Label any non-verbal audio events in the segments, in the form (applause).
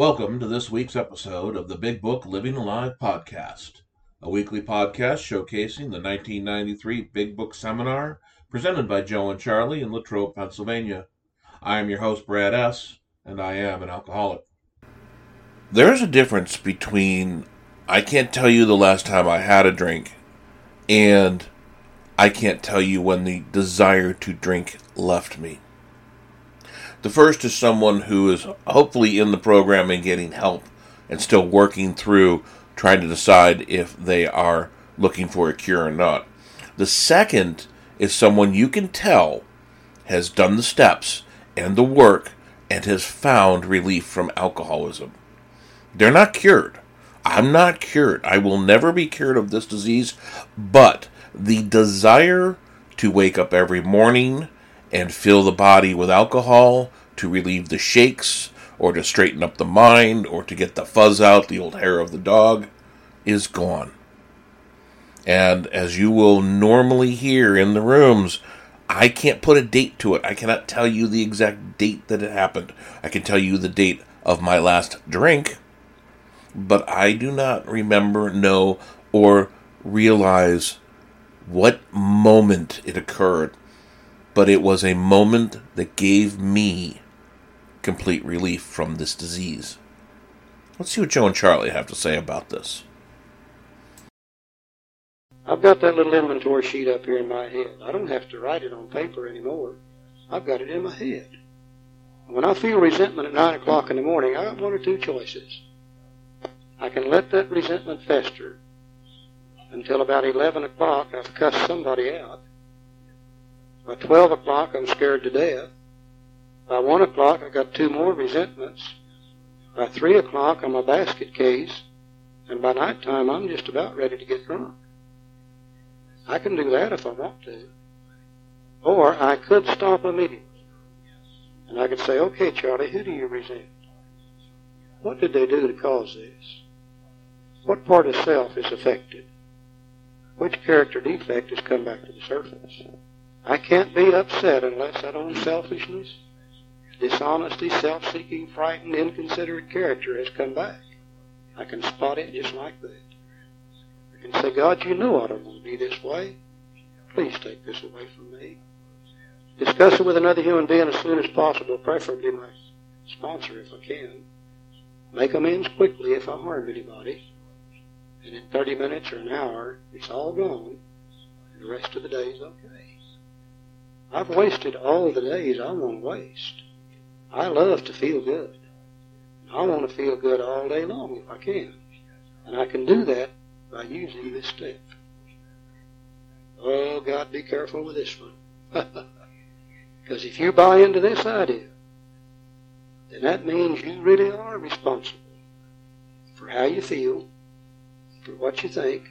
Welcome to this week's episode of the Big Book Living Alive podcast, a weekly podcast showcasing the 1993 Big Book Seminar presented by Joe and Charlie in Latrobe, Pennsylvania. I am your host, Brad S., and I am an alcoholic. There's a difference between I can't tell you the last time I had a drink and I can't tell you when the desire to drink left me. The first is someone who is hopefully in the program and getting help and still working through trying to decide if they are looking for a cure or not. The second is someone you can tell has done the steps and the work and has found relief from alcoholism. They're not cured. I'm not cured. I will never be cured of this disease, but the desire to wake up every morning and fill the body with alcohol to relieve the shakes or to straighten up the mind or to get the fuzz out, the old hair of the dog, is gone. And as you will normally hear in the rooms, I can't put a date to it. I cannot tell you the exact date that it happened. I can tell you the date of my last drink, but I do not remember, know, or realize what moment it occurred but it was a moment that gave me complete relief from this disease. Let's see what Joe and Charlie have to say about this. I've got that little inventory sheet up here in my head. I don't have to write it on paper anymore. I've got it in my head. When I feel resentment at 9 o'clock in the morning, I have one or two choices. I can let that resentment fester until about 11 o'clock I've cussed somebody out by 12 o'clock, I'm scared to death. By 1 o'clock, I got two more resentments. By 3 o'clock, I'm a basket case. And by night time, I'm just about ready to get drunk. I can do that if I want to. Or I could stop immediately. And I could say, okay, Charlie, who do you resent? What did they do to cause this? What part of self is affected? Which character defect has come back to the surface? I can't be upset unless that own selfishness, dishonesty, self-seeking, frightened, inconsiderate character has come back. I can spot it just like that. I can say, God, you know I don't want to be this way. Please take this away from me. Discuss it with another human being as soon as possible, preferably my sponsor if I can. Make amends quickly if I harm anybody. And in 30 minutes or an hour, it's all gone. And the rest of the day is okay. I've wasted all the days I want to waste. I love to feel good. I want to feel good all day long if I can. And I can do that by using this step. Oh, God, be careful with this one. (laughs) Because if you buy into this idea, then that means you really are responsible for how you feel, for what you think,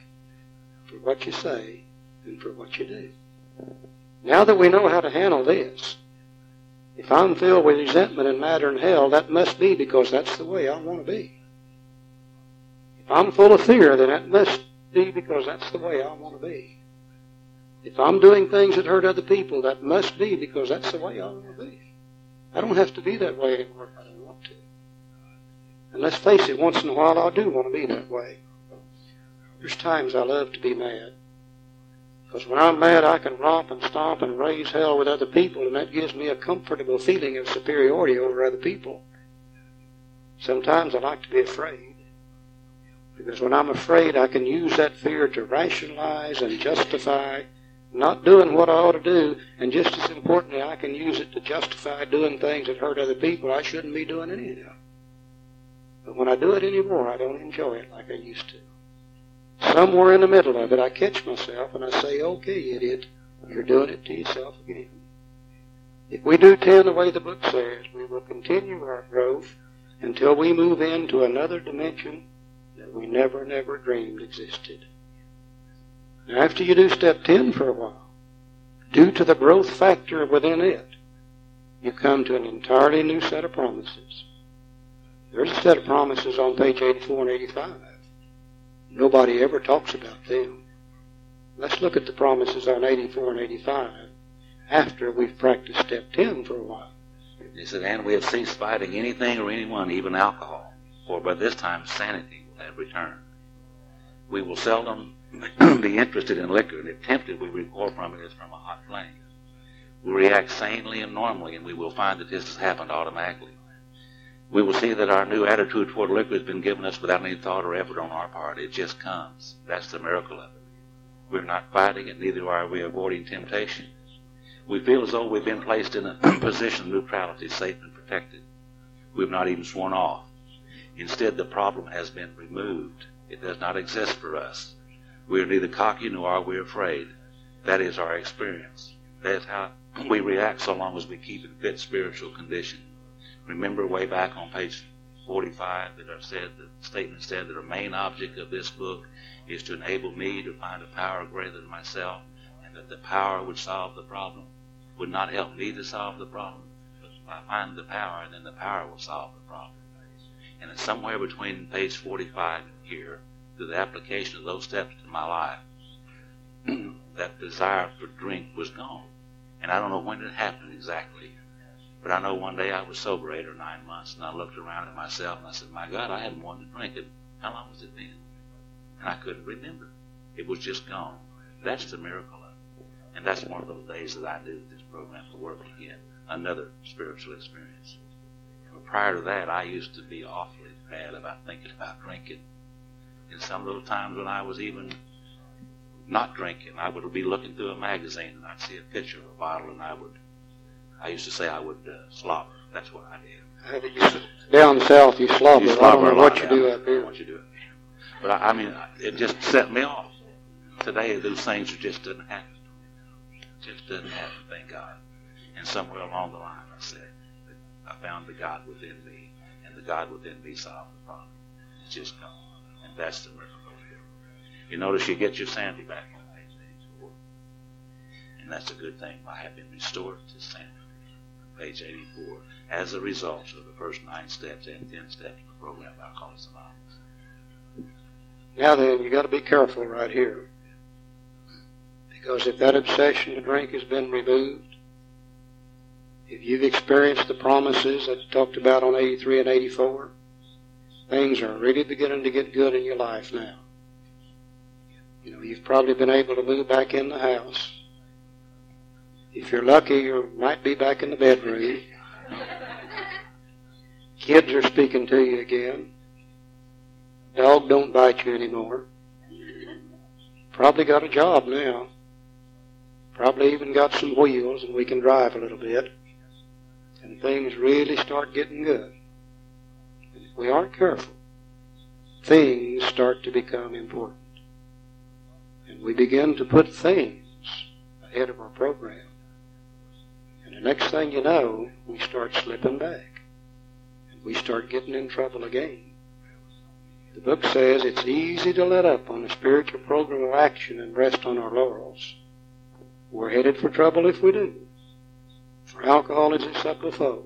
for what you say, and for what you do. Now that we know how to handle this, if I'm filled with resentment and matter and hell, that must be because that's the way I want to be. If I'm full of fear, then that must be because that's the way I want to be. If I'm doing things that hurt other people, that must be because that's the way I want to be. I don't have to be that way anymore if I don't want to. And let's face it, once in a while I do want to be that way. There's times I love to be mad. Because when I'm mad, I can romp and stomp and raise hell with other people, and that gives me a comfortable feeling of superiority over other people. Sometimes I like to be afraid. Because when I'm afraid, I can use that fear to rationalize and justify not doing what I ought to do, and just as importantly, I can use it to justify doing things that hurt other people I shouldn't be doing anyhow. But when I do it anymore, I don't enjoy it like I used to. Somewhere in the middle of it, I catch myself and I say, okay, idiot, you're doing it to yourself again. If we do ten the way the book says, we will continue our growth until we move into another dimension that we never, never dreamed existed. Now, after you do step 10 for a while, due to the growth factor within it, you come to an entirely new set of promises. There's a set of promises on page 84 and 85. Nobody ever talks about them. Let's look at the promises on 84 and 85 after we've practiced step 10 for a while. He said, and we have ceased fighting anything or anyone, even alcohol. for by this time sanity will have returned. We will seldom (clears throat) be interested in liquor, and if tempted, we recoil from it as from a hot flame. We react sanely and normally, and we will find that this has happened automatically. We will see that our new attitude toward liquor has been given us without any thought or effort on our part. It just comes. That's the miracle of it. We're not fighting it, neither are we avoiding temptation. We feel as though we've been placed in a (clears throat) position of neutrality, safe and protected. We've not even sworn off. Instead, the problem has been removed. It does not exist for us. We are neither cocky nor are we afraid. That is our experience. That is how (clears throat) we react so long as we keep in fit spiritual condition. Remember way back on page 45 that I said, the statement said that the main object of this book is to enable me to find a power greater than myself, and that the power would solve the problem. Would not help me to solve the problem, but if I find the power, then the power will solve the problem. And it's somewhere between page 45 and here, through the application of those steps to my life, (clears throat) that desire for drink was gone. And I don't know when it happened exactly, but I know one day I was sober eight or nine months, and I looked around at myself and I said, My God, I hadn't wanted to drink it. How long has it been? And I couldn't remember. It was just gone. That's the miracle of it. And that's one of those days that I knew this program would work again. Another spiritual experience. But prior to that, I used to be awfully bad about thinking (laughs) about drinking. And some little times when I was even not drinking, I would be looking through a magazine and I'd see a picture of a bottle and I would I used to say I would uh, slobber. That's what I did. Down south, you slobber. You slobber I don't know a lot what you do up here. What you do up here. But I, I mean, it just set me off. Today, those things just didn't happen. Just didn't happen, thank God. And somewhere along the line, I said, I found the God within me, and the God within me solved the problem. It's just gone. And that's the miracle here. You notice you get your sanity back on page 84. And that's a good thing. I have been restored to sanity page 84, as a result of the first nine steps and ten steps of the program by Alcoholics Anonymous. Now then, you got to be careful right here. Because if that obsession to drink has been removed, if you've experienced the promises that you talked about on 83 and 84, things are really beginning to get good in your life now. You know, you've probably been able to move back in the house. If you're lucky, you might be back in the bedroom. Kids are speaking to you again. Dog don't bite you anymore. Probably got a job now. Probably even got some wheels and we can drive a little bit. And things really start getting good. And if we aren't careful, things start to become important. And we begin to put things ahead of our program. And the next thing you know, we start slipping back. And we start getting in trouble again. The book says it's easy to let up on the spiritual program of action and rest on our laurels. We're headed for trouble if we do. For alcohol is a foe.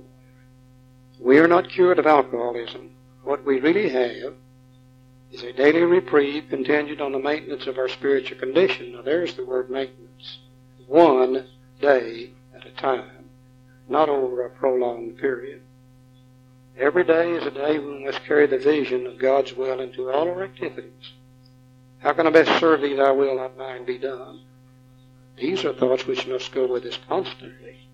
We are not cured of alcoholism. What we really have is a daily reprieve contingent on the maintenance of our spiritual condition. Now there's the word maintenance. One day at a time, not over a prolonged period. Every day is a day when we must carry the vision of God's will into all our activities. How can I best serve thee, thy will, not mine, be done? These are thoughts which must go with us constantly.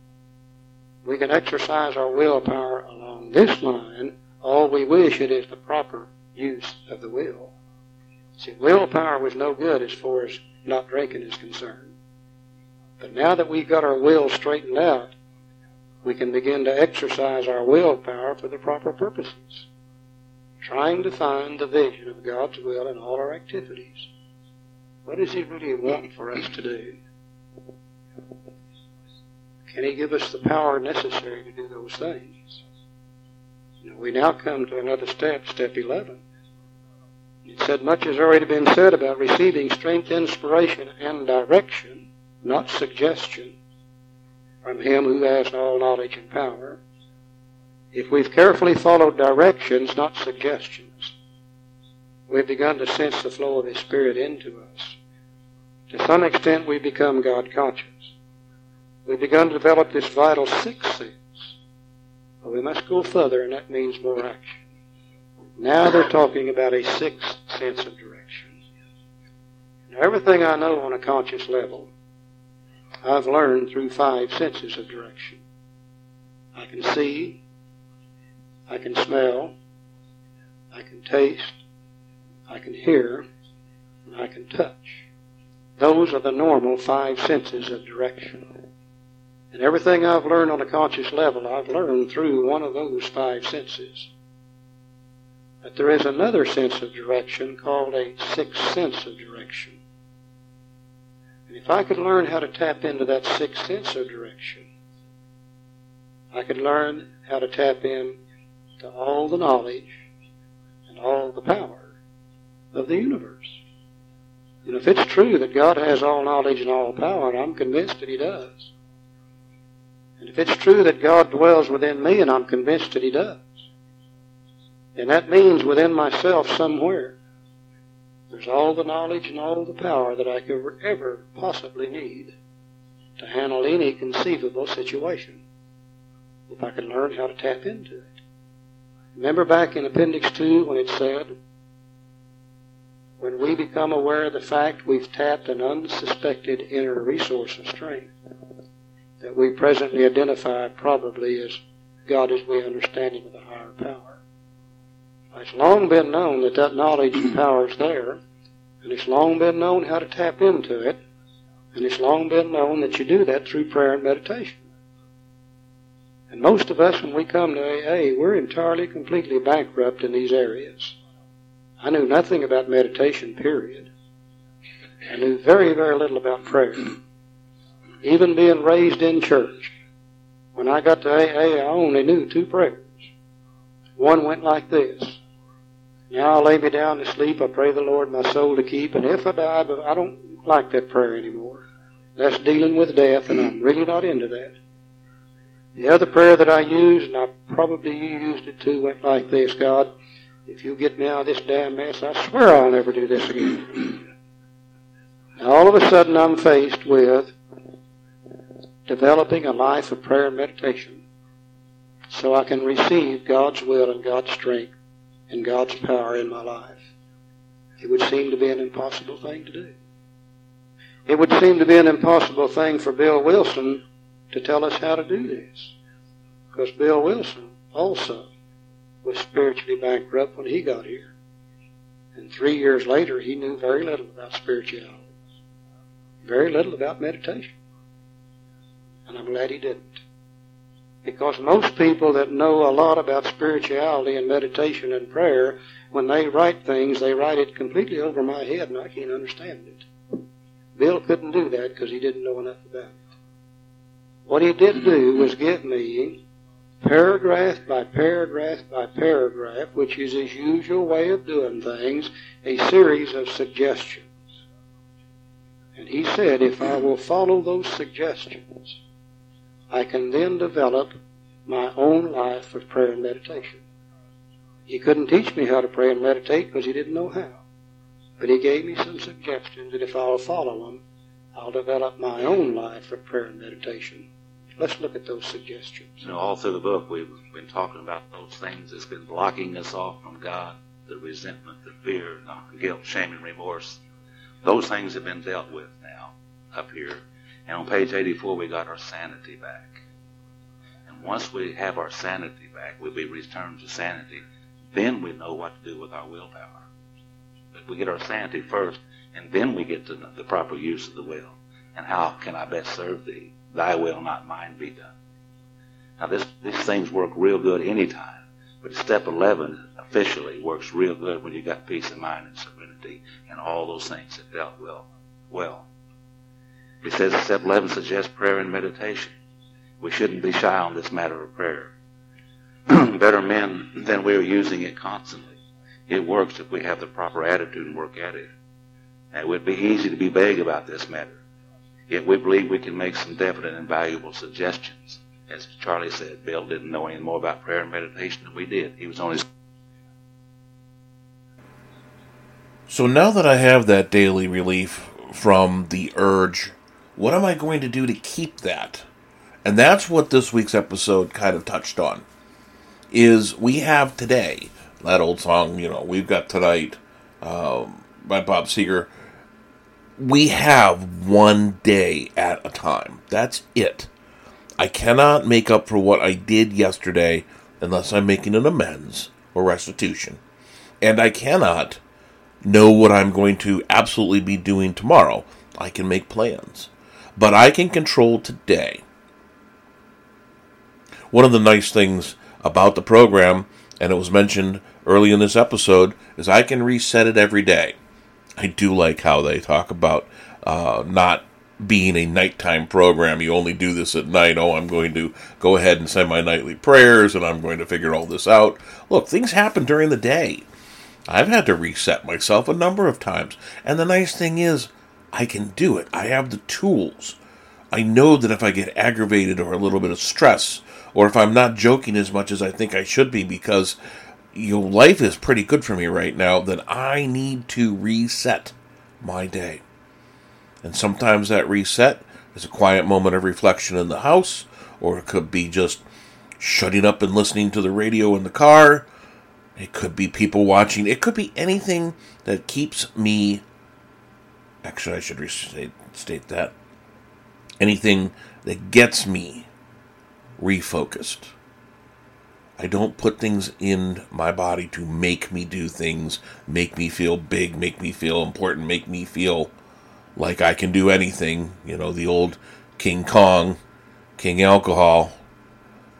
We can exercise our willpower along this line. All we wish it is the proper use of the will. See, willpower was no good as far as not drinking is concerned. But now that we've got our will straightened out, we can begin to exercise our willpower for the proper purposes, trying to find the vision of God's will in all our activities. What does He really want for us to do? Can He give us the power necessary to do those things? We now come to another step, step 11. It said, Much has already been said about receiving strength, inspiration, and direction, not suggestion, from Him who has all knowledge and power. If we've carefully followed directions, not suggestions, we've begun to sense the flow of His Spirit into us. To some extent, we've become God conscious. We've begun to develop this vital sixth sense. But we must go further, and that means more action. Now they're talking about a sixth sense of direction. Now, everything I know on a conscious level, I've learned through five senses of direction. I can see, I can smell, I can taste, I can hear, and I can touch. Those are the normal five senses of direction. And everything I've learned on a conscious level, I've learned through one of those five senses. But there is another sense of direction called a sixth sense of direction. And if I could learn how to tap into that sixth sense of direction, I could learn how to tap in to all the knowledge and all the power of the universe. And if it's true that God has all knowledge and all power, and I'm convinced that He does, and if it's true that God dwells within me, and I'm convinced that He does, then that means within myself somewhere there's all the knowledge and all the power that I could ever possibly need to handle any conceivable situation if I could learn how to tap into it. Remember back in Appendix 2 when it said, when we become aware of the fact we've tapped an unsuspected inner resource of strength that we presently identify probably as God as we understand Him with a higher power. It's long been known that that knowledge and power is there, and it's long been known how to tap into it, and it's long been known that you do that through prayer and meditation. And most of us, when we come to AA, we're entirely, completely bankrupt in these areas. I knew nothing about meditation, period. I knew very, very little about prayer. Even being raised in church, when I got to AA, I only knew two prayers. One went like this. Now I lay me down to sleep. I pray the Lord my soul to keep. And if I die, but I don't like that prayer anymore. That's dealing with death, and I'm really not into that. The other prayer that I used, and I probably used it too, went like this God, if you get me out of this damn mess, I swear I'll never do this again. Now, all of a sudden, I'm faced with developing a life of prayer and meditation so I can receive God's will and God's strength and God's power in my life. It would seem to be an impossible thing to do. It would seem to be an impossible thing for Bill Wilson to tell us how to do this. Because Bill Wilson also was spiritually bankrupt when he got here. And three years later, he knew very little about spirituality, very little about meditation. And I'm glad he didn't. Because most people that know a lot about spirituality and meditation and prayer, when they write things, they write it completely over my head and I can't understand it. Bill couldn't do that because he didn't know enough about it. What he did do was give me paragraph by paragraph by paragraph, which is his usual way of doing things, a series of suggestions. And he said, if I will follow those suggestions, I can then develop my own life of prayer and meditation. He couldn't teach me how to pray and meditate because he didn't know how. But he gave me some suggestions that if I'll follow them, I'll develop my own life of prayer and meditation. Let's look at those suggestions. You know, all through the book, we've been talking about those things that's been blocking us off from God the resentment, the fear, the guilt, shame, and remorse. Those things have been dealt with now up here. And on page 84, we got our sanity back. And once we have our sanity back, we'll be returned to sanity. Then we know what to do with our willpower. But we get our sanity first, and then we get to the proper use of the will. And how can I best serve thee? Thy will, not mine, be done. Now, this, these things work real good anytime. But step 11 officially works real good when you got peace of mind and serenity and all those things that dealt well. well. He says step 11 suggests prayer and meditation. We shouldn't be shy on this matter of prayer. (clears throat) Better men than we're using it constantly. It works if we have the proper attitude and work at it. And it would be easy to be vague about this matter. Yet we believe we can make some definite and valuable suggestions. As Charlie said, Bill didn't know any more about prayer and meditation than we did. He was on his So now that I have that daily relief from the urge what am I going to do to keep that? And that's what this week's episode kind of touched on. Is we have today that old song, you know, we've got tonight um, by Bob Seger. We have one day at a time. That's it. I cannot make up for what I did yesterday unless I'm making an amends or restitution. And I cannot know what I'm going to absolutely be doing tomorrow. I can make plans, but I can control today. One of the nice things about the program, and it was mentioned early in this episode, is I can reset it every day. I do like how they talk about uh, not being a nighttime program. You only do this at night. Oh, I'm going to go ahead and send my nightly prayers and I'm going to figure all this out. Look, things happen during the day. I've had to reset myself a number of times. And the nice thing is, I can do it. I have the tools. I know that if I get aggravated or a little bit of stress, or if I'm not joking as much as I think I should be because your life is pretty good for me right now, then I need to reset my day. And sometimes that reset is a quiet moment of reflection in the house, or it could be just shutting up and listening to the radio in the car. It could be people watching. It could be anything that keeps me. Actually, I should restate state that. Anything that gets me refocused. I don't put things in my body to make me do things, make me feel big, make me feel important, make me feel like I can do anything. You know, the old King Kong, King Alcohol.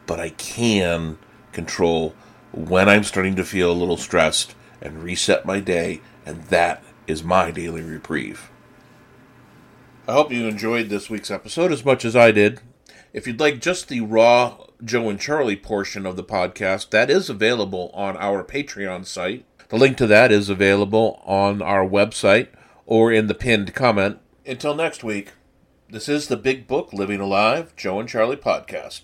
But I can control when I'm starting to feel a little stressed and reset my day, and that is my daily reprieve. I hope you enjoyed this week's episode as much as I did. If you'd like just the raw Joe and Charlie portion of the podcast, that is available on our Patreon site. The link to that is available on our website or in the pinned comment. Until next week, this is the Big Book Living Alive Joe and Charlie podcast.